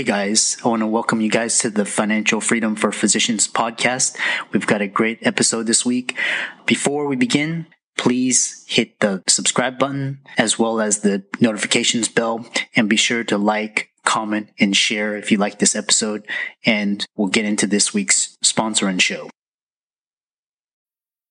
Hey guys, I want to welcome you guys to the Financial Freedom for Physicians podcast. We've got a great episode this week. Before we begin, please hit the subscribe button as well as the notifications bell and be sure to like, comment, and share if you like this episode. And we'll get into this week's sponsor and show.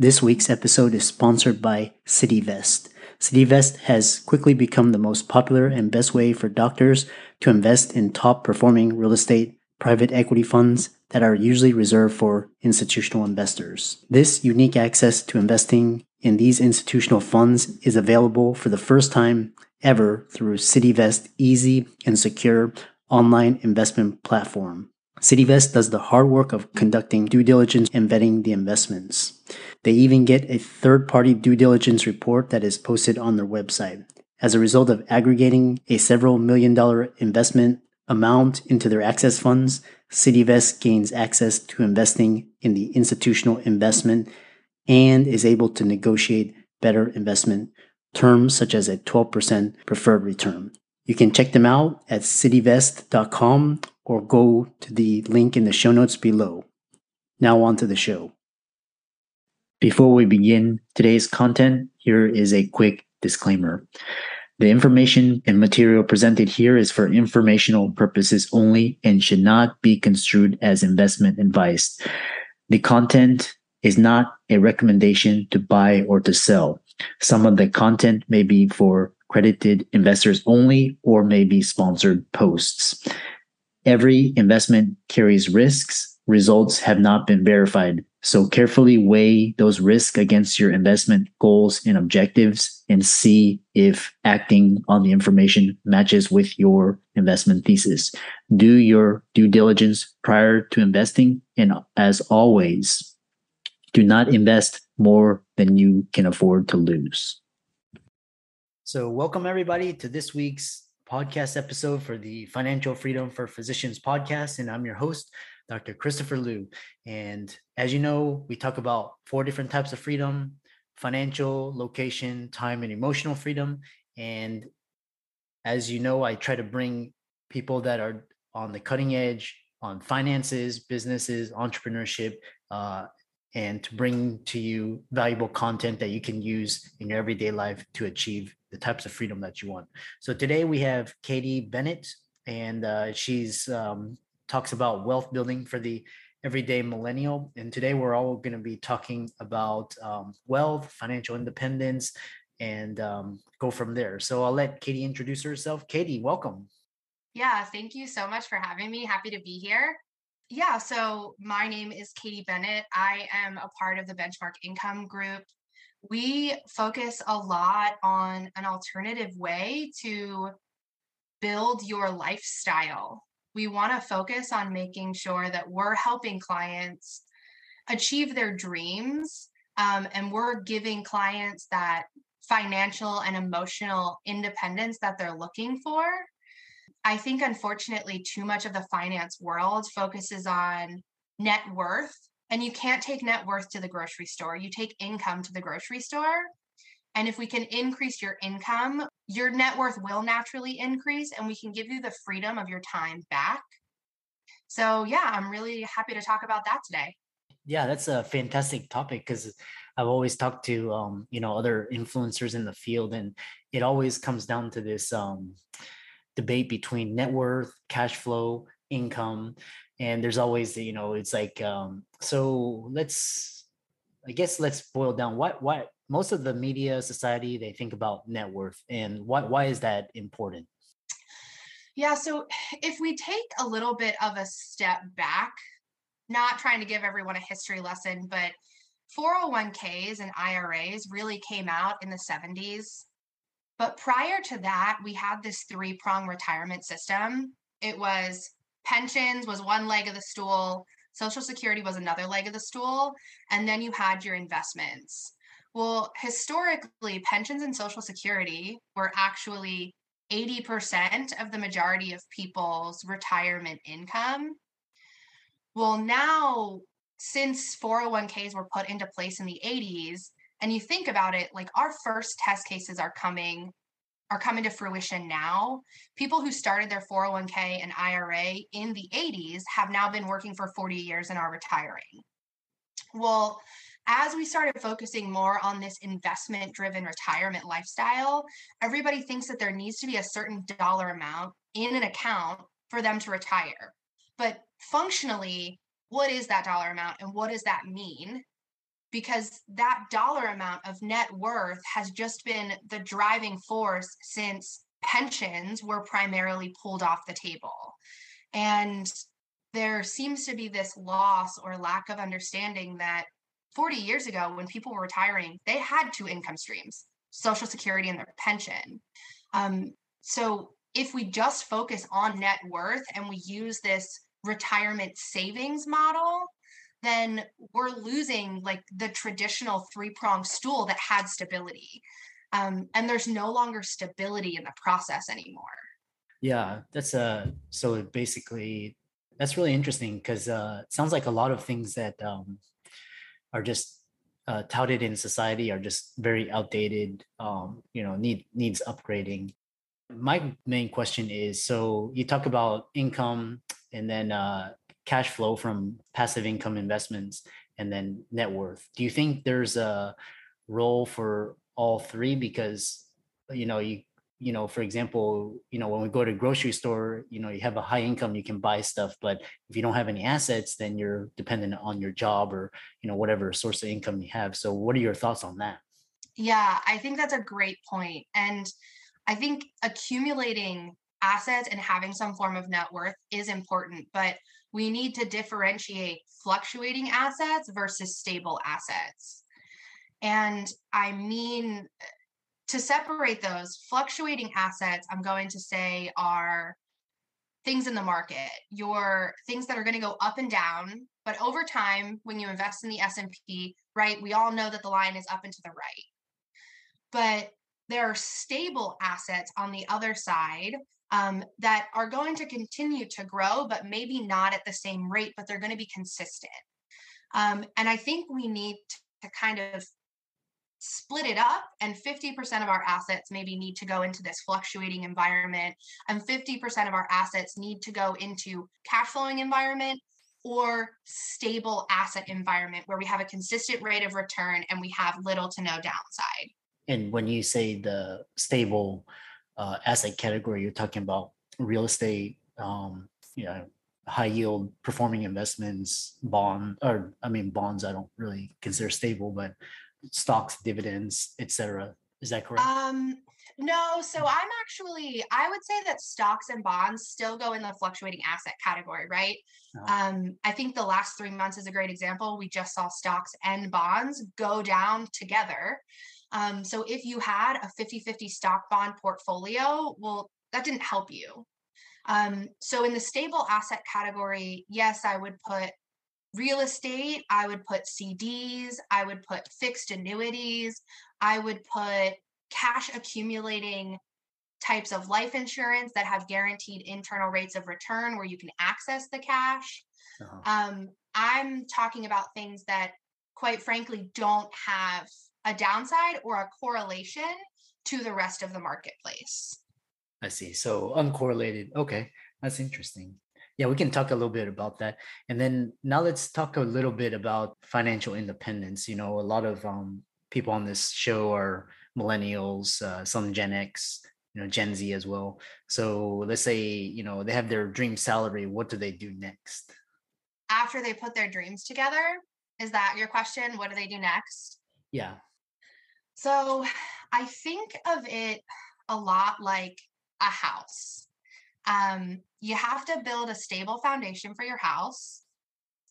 This week's episode is sponsored by CityVest. CityVest has quickly become the most popular and best way for doctors to invest in top performing real estate private equity funds that are usually reserved for institutional investors. This unique access to investing in these institutional funds is available for the first time ever through CityVest easy and secure online investment platform. CityVest does the hard work of conducting due diligence and vetting the investments. They even get a third party due diligence report that is posted on their website. As a result of aggregating a several million dollar investment amount into their access funds, CityVest gains access to investing in the institutional investment and is able to negotiate better investment terms such as a 12% preferred return. You can check them out at cityvest.com or go to the link in the show notes below. Now, on to the show. Before we begin today's content, here is a quick disclaimer. The information and material presented here is for informational purposes only and should not be construed as investment advice. The content is not a recommendation to buy or to sell. Some of the content may be for credited investors only or may be sponsored posts. Every investment carries risks. Results have not been verified. So carefully weigh those risks against your investment goals and objectives and see if acting on the information matches with your investment thesis. Do your due diligence prior to investing. And as always, do not invest more than you can afford to lose. So, welcome everybody to this week's podcast episode for the Financial Freedom for Physicians podcast. And I'm your host, Dr. Christopher Loo. And as you know, we talk about four different types of freedom financial, location, time, and emotional freedom. And as you know, I try to bring people that are on the cutting edge on finances, businesses, entrepreneurship, uh, and to bring to you valuable content that you can use in your everyday life to achieve the types of freedom that you want. So today we have Katie Bennett, and uh, she's um, talks about wealth building for the everyday millennial. And today we're all going to be talking about um, wealth, financial independence, and um, go from there. So I'll let Katie introduce herself. Katie, welcome. Yeah, thank you so much for having me. Happy to be here. Yeah, so my name is Katie Bennett. I am a part of the Benchmark Income Group. We focus a lot on an alternative way to build your lifestyle we want to focus on making sure that we're helping clients achieve their dreams um, and we're giving clients that financial and emotional independence that they're looking for. I think, unfortunately, too much of the finance world focuses on net worth, and you can't take net worth to the grocery store. You take income to the grocery store. And if we can increase your income, your net worth will naturally increase and we can give you the freedom of your time back. So, yeah, I'm really happy to talk about that today. Yeah, that's a fantastic topic because I've always talked to um, you know other influencers in the field, and it always comes down to this um, debate between net worth, cash flow, income, and there's always you know it's like um, so let's I guess let's boil down what what most of the media society they think about net worth and why why is that important? Yeah, so if we take a little bit of a step back, not trying to give everyone a history lesson, but 401ks and IRAs really came out in the 70s. But prior to that, we had this three prong retirement system. It was pensions was one leg of the stool, social security was another leg of the stool, and then you had your investments. Well, historically, pensions and social security were actually 80% of the majority of people's retirement income. Well, now since 401ks were put into place in the 80s, and you think about it, like our first test cases are coming are coming to fruition now. People who started their 401k and IRA in the 80s have now been working for 40 years and are retiring. Well, as we started focusing more on this investment driven retirement lifestyle, everybody thinks that there needs to be a certain dollar amount in an account for them to retire. But functionally, what is that dollar amount and what does that mean? Because that dollar amount of net worth has just been the driving force since pensions were primarily pulled off the table. And there seems to be this loss or lack of understanding that 40 years ago, when people were retiring, they had two income streams Social Security and their pension. Um, so if we just focus on net worth and we use this retirement savings model, then we're losing like the traditional three pronged stool that had stability. Um, and there's no longer stability in the process anymore. Yeah, that's uh, so basically that's really interesting because uh, it sounds like a lot of things that um, are just uh, touted in society are just very outdated. Um, you know, need needs upgrading. My main question is: so you talk about income and then uh, cash flow from passive income investments, and then net worth. Do you think there's a role for all three? Because you know, you you know, for example, you know, when we go to grocery store, you know, you have a high income, you can buy stuff, but if you don't have any assets, then you're dependent on your job or, you know, whatever source of income you have. So what are your thoughts on that? Yeah, I think that's a great point. And I think accumulating assets and having some form of net worth is important, but we need to differentiate fluctuating assets versus stable assets. And I mean to separate those fluctuating assets i'm going to say are things in the market your things that are going to go up and down but over time when you invest in the s&p right we all know that the line is up and to the right but there are stable assets on the other side um, that are going to continue to grow but maybe not at the same rate but they're going to be consistent. Um, and i think we need to kind of split it up and 50% of our assets maybe need to go into this fluctuating environment and 50% of our assets need to go into cash flowing environment or stable asset environment where we have a consistent rate of return and we have little to no downside. And when you say the stable uh, asset category you're talking about real estate um, you know high yield performing investments bond or i mean bonds i don't really consider stable but stocks, dividends, etc. Is that correct? Um, no, so I'm actually I would say that stocks and bonds still go in the fluctuating asset category, right? Uh-huh. Um, I think the last three months is a great example. We just saw stocks and bonds go down together. Um, so if you had a 50-50 stock bond portfolio, well, that didn't help you. Um, so in the stable asset category, yes, I would put real estate, I would put CDs, I would put fixed annuities, I would put cash accumulating types of life insurance that have guaranteed internal rates of return where you can access the cash. Uh-huh. Um, I'm talking about things that, quite frankly, don't have a downside or a correlation to the rest of the marketplace. I see. So uncorrelated. Okay. That's interesting. Yeah, we can talk a little bit about that. And then now let's talk a little bit about financial independence. You know, a lot of um, people on this show are millennials, uh, some Gen X, you know, Gen Z as well. So let's say, you know, they have their dream salary. What do they do next? After they put their dreams together, is that your question? What do they do next? Yeah. So I think of it a lot like a house. Um, you have to build a stable foundation for your house.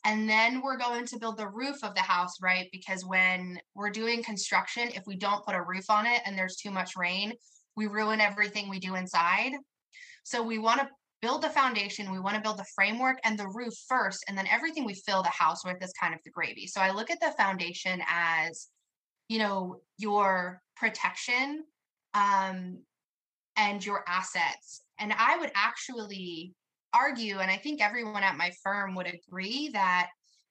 And then we're going to build the roof of the house, right? Because when we're doing construction, if we don't put a roof on it and there's too much rain, we ruin everything we do inside. So we want to build the foundation, we want to build the framework and the roof first, and then everything we fill the house with is kind of the gravy. So I look at the foundation as, you know, your protection um, and your assets. And I would actually argue, and I think everyone at my firm would agree, that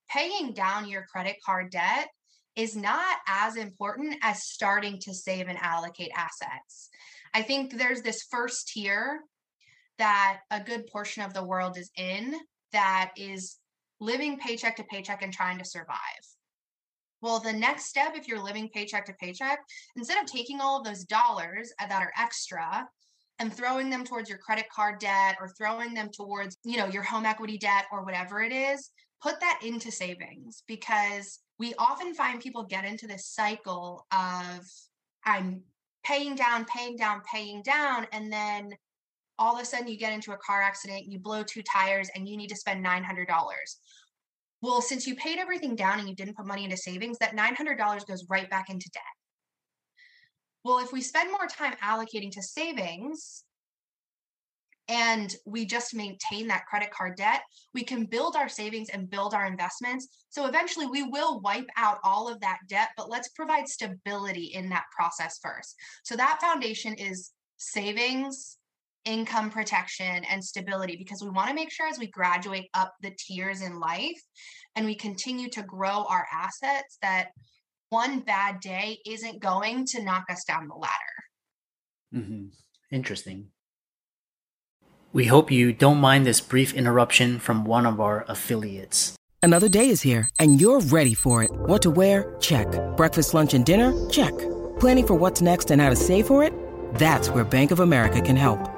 paying down your credit card debt is not as important as starting to save and allocate assets. I think there's this first tier that a good portion of the world is in that is living paycheck to paycheck and trying to survive. Well, the next step, if you're living paycheck to paycheck, instead of taking all of those dollars that are extra and throwing them towards your credit card debt or throwing them towards, you know, your home equity debt or whatever it is, put that into savings because we often find people get into this cycle of I'm paying down, paying down, paying down and then all of a sudden you get into a car accident, you blow two tires and you need to spend $900. Well, since you paid everything down and you didn't put money into savings, that $900 goes right back into debt. Well, if we spend more time allocating to savings and we just maintain that credit card debt, we can build our savings and build our investments. So eventually we will wipe out all of that debt, but let's provide stability in that process first. So that foundation is savings, income protection and stability because we want to make sure as we graduate up the tiers in life and we continue to grow our assets that one bad day isn't going to knock us down the ladder. Mm-hmm. Interesting. We hope you don't mind this brief interruption from one of our affiliates. Another day is here, and you're ready for it. What to wear? Check. Breakfast, lunch, and dinner? Check. Planning for what's next and how to save for it? That's where Bank of America can help.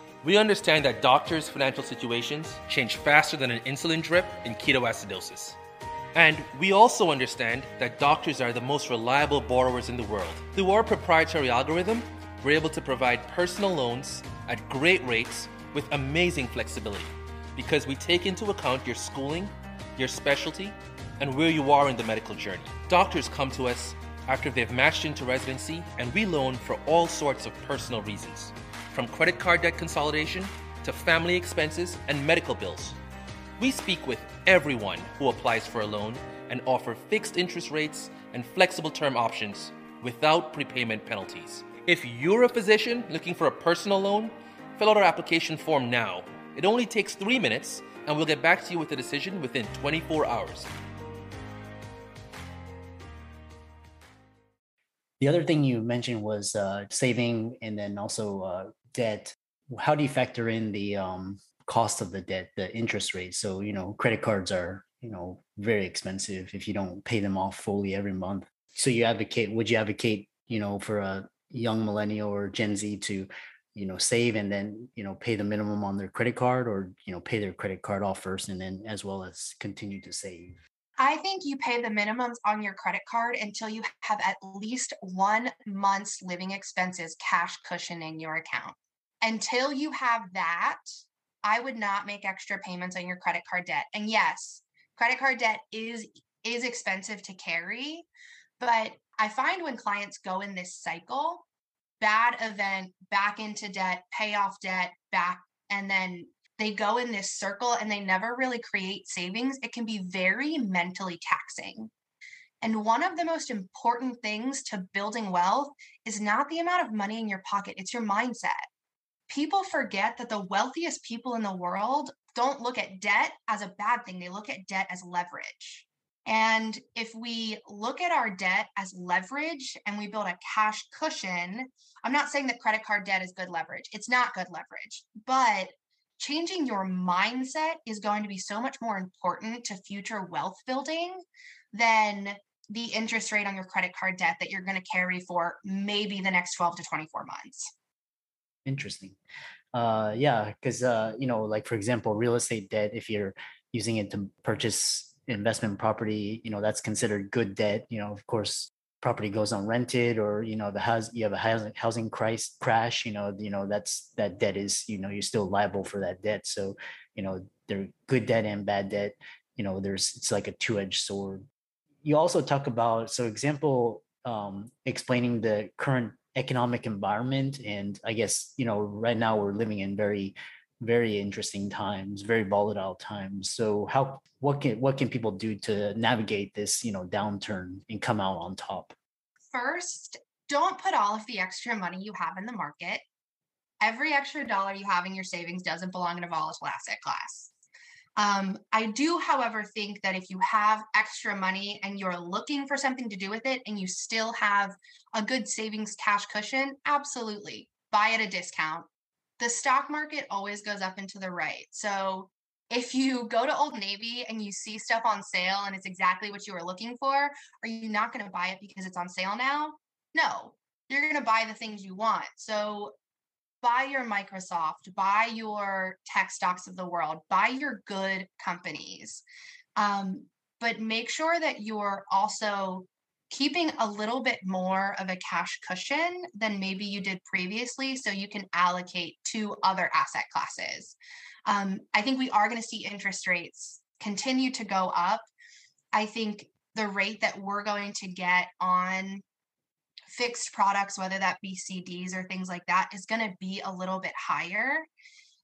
We understand that doctors' financial situations change faster than an insulin drip in ketoacidosis. And we also understand that doctors are the most reliable borrowers in the world. Through our proprietary algorithm, we're able to provide personal loans at great rates with amazing flexibility because we take into account your schooling, your specialty, and where you are in the medical journey. Doctors come to us after they've matched into residency, and we loan for all sorts of personal reasons from credit card debt consolidation to family expenses and medical bills. We speak with everyone who applies for a loan and offer fixed interest rates and flexible term options without prepayment penalties. If you're a physician looking for a personal loan, fill out our application form now. It only takes three minutes, and we'll get back to you with a decision within 24 hours. The other thing you mentioned was uh, saving and then also uh, debt, how do you factor in the um, cost of the debt, the interest rate? So, you know, credit cards are, you know, very expensive if you don't pay them off fully every month. So you advocate, would you advocate, you know, for a young millennial or Gen Z to, you know, save and then, you know, pay the minimum on their credit card or, you know, pay their credit card off first and then as well as continue to save? I think you pay the minimums on your credit card until you have at least one month's living expenses cash cushion in your account. Until you have that, I would not make extra payments on your credit card debt. And yes, credit card debt is is expensive to carry, but I find when clients go in this cycle, bad event, back into debt, pay off debt, back and then they go in this circle and they never really create savings, it can be very mentally taxing. And one of the most important things to building wealth is not the amount of money in your pocket, it's your mindset. People forget that the wealthiest people in the world don't look at debt as a bad thing, they look at debt as leverage. And if we look at our debt as leverage and we build a cash cushion, I'm not saying that credit card debt is good leverage. It's not good leverage, but changing your mindset is going to be so much more important to future wealth building than the interest rate on your credit card debt that you're going to carry for maybe the next 12 to 24 months. Interesting. Uh, yeah, because uh, you know, like for example, real estate debt, if you're using it to purchase investment property, you know, that's considered good debt. You know, of course, property goes unrented or you know the house you have a housing housing crisis crash you know you know that's that debt is you know you're still liable for that debt. So you know they're good debt and bad debt you know there's it's like a two-edged sword. You also talk about so example um, explaining the current economic environment and i guess you know right now we're living in very very interesting times very volatile times. So how what can what can people do to navigate this you know downturn and come out on top? First don't put all of the extra money you have in the market. Every extra dollar you have in your savings doesn't belong in a volatile asset class. Um, I do, however, think that if you have extra money and you're looking for something to do with it and you still have a good savings cash cushion, absolutely. Buy at a discount. The stock market always goes up and to the right. So if you go to Old Navy and you see stuff on sale and it's exactly what you were looking for, are you not going to buy it because it's on sale now? No, you're going to buy the things you want. So buy your Microsoft, buy your tech stocks of the world, buy your good companies. Um, but make sure that you're also keeping a little bit more of a cash cushion than maybe you did previously so you can allocate to other asset classes. Um, I think we are going to see interest rates continue to go up. I think the rate that we're going to get on fixed products, whether that be CDs or things like that, is going to be a little bit higher.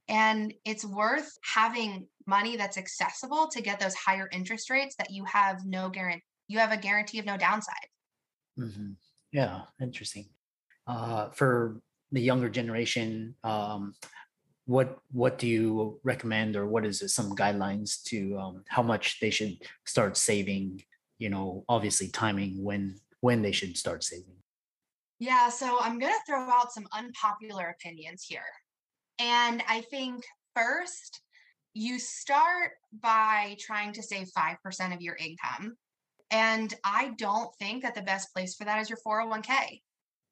And it's worth having money that's accessible to get those higher interest rates that you have no guarantee, you have a guarantee of no downside. Mm-hmm. Yeah, interesting. Uh, for the younger generation, um, what what do you recommend, or what is it, some guidelines to um, how much they should start saving? You know, obviously timing when when they should start saving. Yeah, so I'm going to throw out some unpopular opinions here. And I think first, you start by trying to save 5% of your income. And I don't think that the best place for that is your 401k,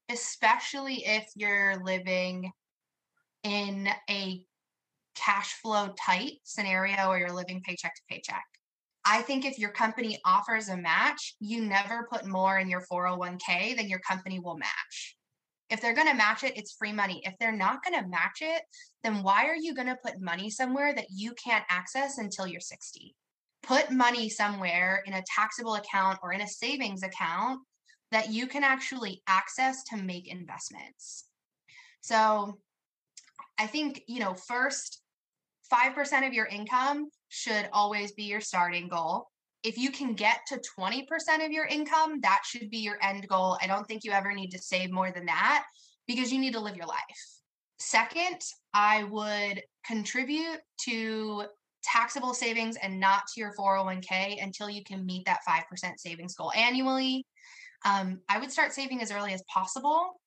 especially if you're living in a cash flow tight scenario or you're living paycheck to paycheck. I think if your company offers a match, you never put more in your 401k than your company will match. If they're going to match it, it's free money. If they're not going to match it, then why are you going to put money somewhere that you can't access until you're 60? Put money somewhere in a taxable account or in a savings account that you can actually access to make investments. So I think, you know, first, 5% of your income should always be your starting goal. If you can get to 20% of your income, that should be your end goal. I don't think you ever need to save more than that because you need to live your life. Second, I would contribute to taxable savings and not to your 401k until you can meet that 5% savings goal annually. Um, I would start saving as early as possible.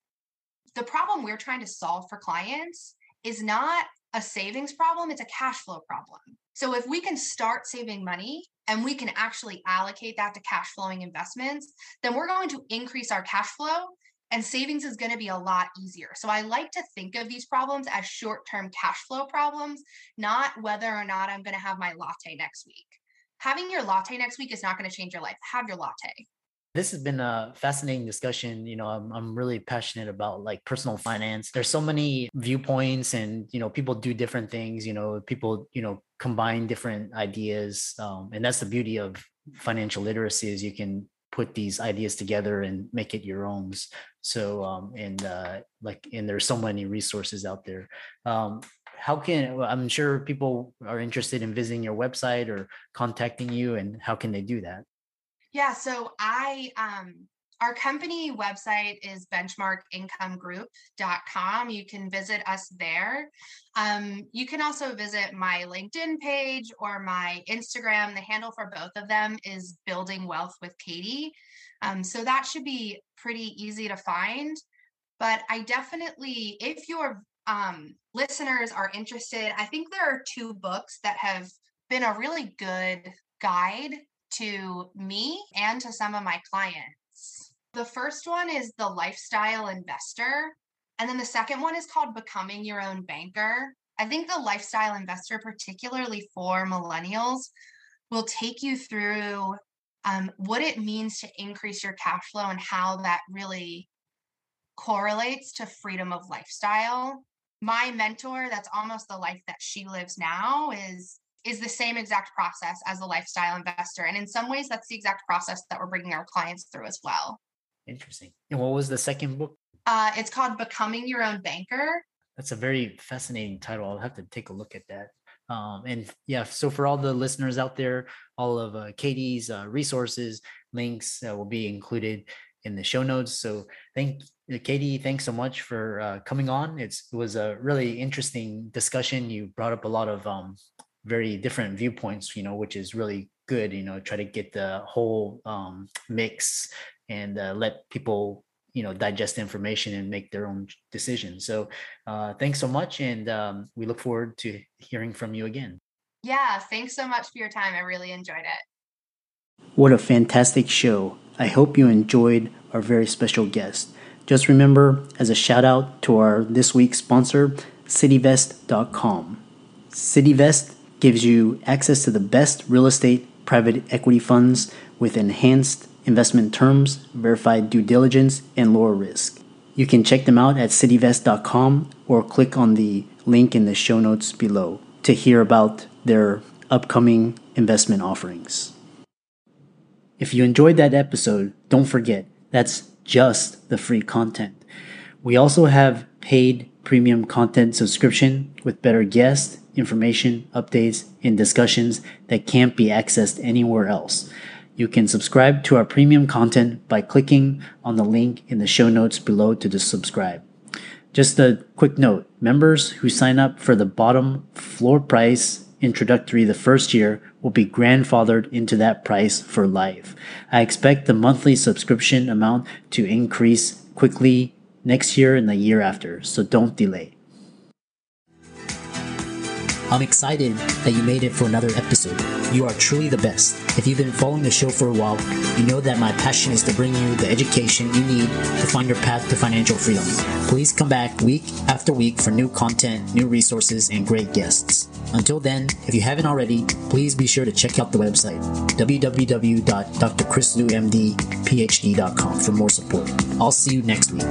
The problem we're trying to solve for clients is not a savings problem, it's a cash flow problem. So if we can start saving money and we can actually allocate that to cash flowing investments, then we're going to increase our cash flow and savings is going to be a lot easier. So I like to think of these problems as short term cash flow problems, not whether or not I'm going to have my latte next week. Having your latte next week is not going to change your life. Have your latte this has been a fascinating discussion you know I'm, I'm really passionate about like personal finance there's so many viewpoints and you know people do different things you know people you know combine different ideas um, and that's the beauty of financial literacy is you can put these ideas together and make it your own so um, and uh, like and there's so many resources out there. Um, how can i'm sure people are interested in visiting your website or contacting you and how can they do that? Yeah, so I um our company website is benchmarkincomegroup.com. You can visit us there. Um, you can also visit my LinkedIn page or my Instagram. The handle for both of them is Building Wealth with Katie. Um, so that should be pretty easy to find. But I definitely, if your um, listeners are interested, I think there are two books that have been a really good guide to me and to some of my clients. The first one is The Lifestyle Investor. And then the second one is called Becoming Your Own Banker. I think the lifestyle investor, particularly for millennials, will take you through um, what it means to increase your cash flow and how that really correlates to freedom of lifestyle. My mentor, that's almost the life that she lives now, is is the same exact process as a lifestyle investor. And in some ways, that's the exact process that we're bringing our clients through as well. Interesting. And what was the second book? Uh, it's called Becoming Your Own Banker. That's a very fascinating title. I'll have to take a look at that. Um, and yeah, so for all the listeners out there, all of uh, Katie's uh, resources, links uh, will be included in the show notes. So thank Katie, thanks so much for uh, coming on. It's, it was a really interesting discussion. You brought up a lot of um, very different viewpoints, you know, which is really good, you know, try to get the whole um, mix and uh, let people, you know, digest the information and make their own decisions. So uh, thanks so much. And um, we look forward to hearing from you again. Yeah, thanks so much for your time. I really enjoyed it. What a fantastic show. I hope you enjoyed our very special guest. Just remember, as a shout out to our this week's sponsor, CityVest.com. CityVest gives you access to the best real estate private equity funds with enhanced investment terms, verified due diligence, and lower risk. You can check them out at cityvest.com or click on the link in the show notes below to hear about their upcoming investment offerings. If you enjoyed that episode, don't forget that's just the free content. We also have paid premium content subscription with better guests information, updates, and discussions that can't be accessed anywhere else. You can subscribe to our premium content by clicking on the link in the show notes below to subscribe. Just a quick note members who sign up for the bottom floor price introductory the first year will be grandfathered into that price for life. I expect the monthly subscription amount to increase quickly next year and the year after, so don't delay. I'm excited that you made it for another episode. You are truly the best. If you've been following the show for a while, you know that my passion is to bring you the education you need to find your path to financial freedom. Please come back week after week for new content, new resources, and great guests. Until then, if you haven't already, please be sure to check out the website www.drchrisloomdphd.com for more support. I'll see you next week.